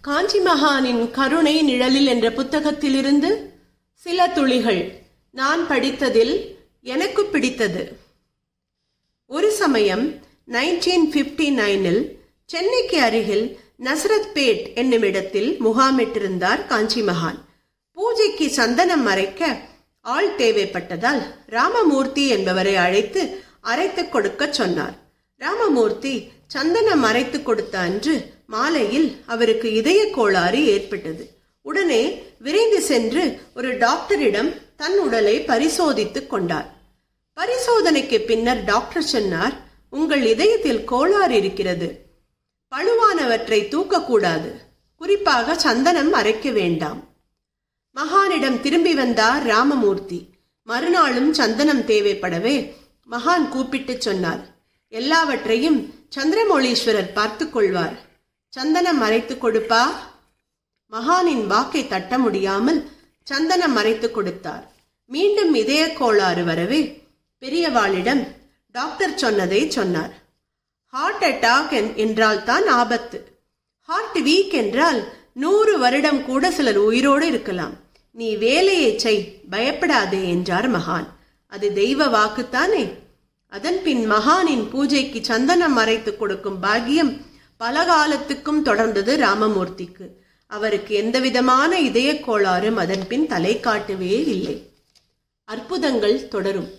காஞ்சி மகானின் கருணை நிழலில் என்ற புத்தகத்திலிருந்து சில துளிகள் நான் படித்ததில் எனக்கு பிடித்தது. ஒரு சமயம் நைன்டீன் பிப்டி நைனில் சென்னைக்கு அருகில் நசரத் பேட் என்னும் இடத்தில் முகாமிட்டிருந்தார் காஞ்சி மகான். பூஜைக்கு சந்தனம் மறைக்க ஆள் தேவைப்பட்டதால் ராமமூர்த்தி என்பவரை அழைத்து அரைத்து கொடுக்க சொன்னார். ராமமூர்த்தி சந்தனம் மறைத்து கொடுத்த அன்று மாலையில் அவருக்கு இதய கோளாறு ஏற்பட்டது. உடனே விரைந்து சென்று ஒரு டாக்டரிடம் தன் உடலை பரிசோதித்துக் கொண்டார். பரிசோதனைக்கு பின்னர் டாக்டர் சொன்னார் உங்கள் இதயத்தில் கோளாறு இருக்கிறது. பழுவானவற்றை தூக்கக்கூடாது. குறிப்பாக சந்தனம் அரைக்க வேண்டாம். மகானிடம் திரும்பி வந்தார் ராமமூர்த்தி. மறுநாளும் சந்தனம் தேவைப்படவே மகான் கூப்பிட்டு சொன்னார் எல்லாவற்றையும் சந்திரமௌலீஸ்வரர் பார்த்து கொள்வார். சந்தனம் மறைத்து கொடுப்பா? மகானின் வாக்கை தட்ட முடியாமல் சந்தனம் மறைத்து கொடுத்தார். மீண்டும் இதய கோளாறு வரவே பெரியவாளிடம் டாக்டர் சொன்னதை சொன்னார். ஹார்ட் அட்டாக் என்றால் தான் ஆபத்து. ஹார்ட் வீக் என்றால் நூறு வருடம் கூட சிலர் உயிரோடு இருக்கலாம். நீ வேலையை செய் பயப்படாதே என்றார் மகான். அது தெய்வ வாக்குத்தானே? அதன்பின் மகானின் பூஜைக்கு சந்தனம் மறைத்து கொடுக்கும் பாக்கியம் பல காலத்துக்கும் தொடர்ந்தது ராமமூர்த்திக்கு. அவருக்கு எந்தவிதமான இதய கோளாறும் அதன்பின் தலை காட்டவே இல்லை. அற்புதங்கள் தொடரும்.